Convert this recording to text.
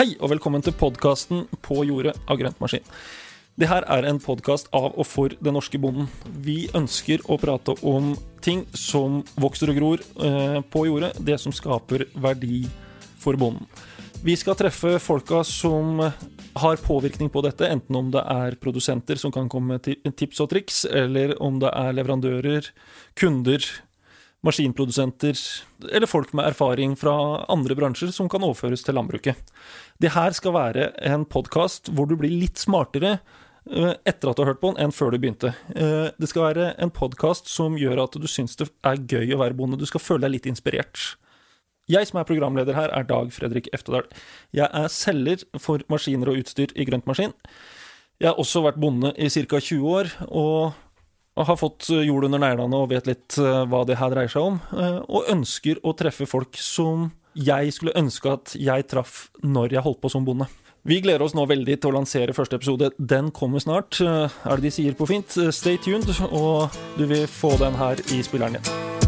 Hei, og velkommen til podkasten På jordet av Grøntmaskin. Det her er en podkast av og for den norske bonden. Vi ønsker å prate om ting som vokser og gror eh, på jordet, det som skaper verdi for bonden. Vi skal treffe folka som har påvirkning på dette, enten om det er produsenter som kan komme med tips og triks, eller om det er leverandører, kunder, maskinprodusenter eller folk med erfaring fra andre bransjer som kan overføres til landbruket. Det her skal være en podkast hvor du blir litt smartere eh, etter at du har hørt på den, enn før du begynte. Eh, det skal være en podkast som gjør at du syns det er gøy å være bonde. Du skal føle deg litt inspirert. Jeg som er programleder her, er Dag Fredrik Eftedal. Jeg er selger for maskiner og utstyr i Grøntmaskin. Jeg har også vært bonde i ca. 20 år, og og har fått jord under neglene og vet litt eh, hva det her dreier seg om, eh, og ønsker å treffe folk som jeg skulle ønske at jeg traff når jeg holdt på som bonde. Vi gleder oss nå veldig til å lansere første episode. Den kommer snart, eh, er det de sier på fint. Stay tuned, og du vil få den her i spilleren din.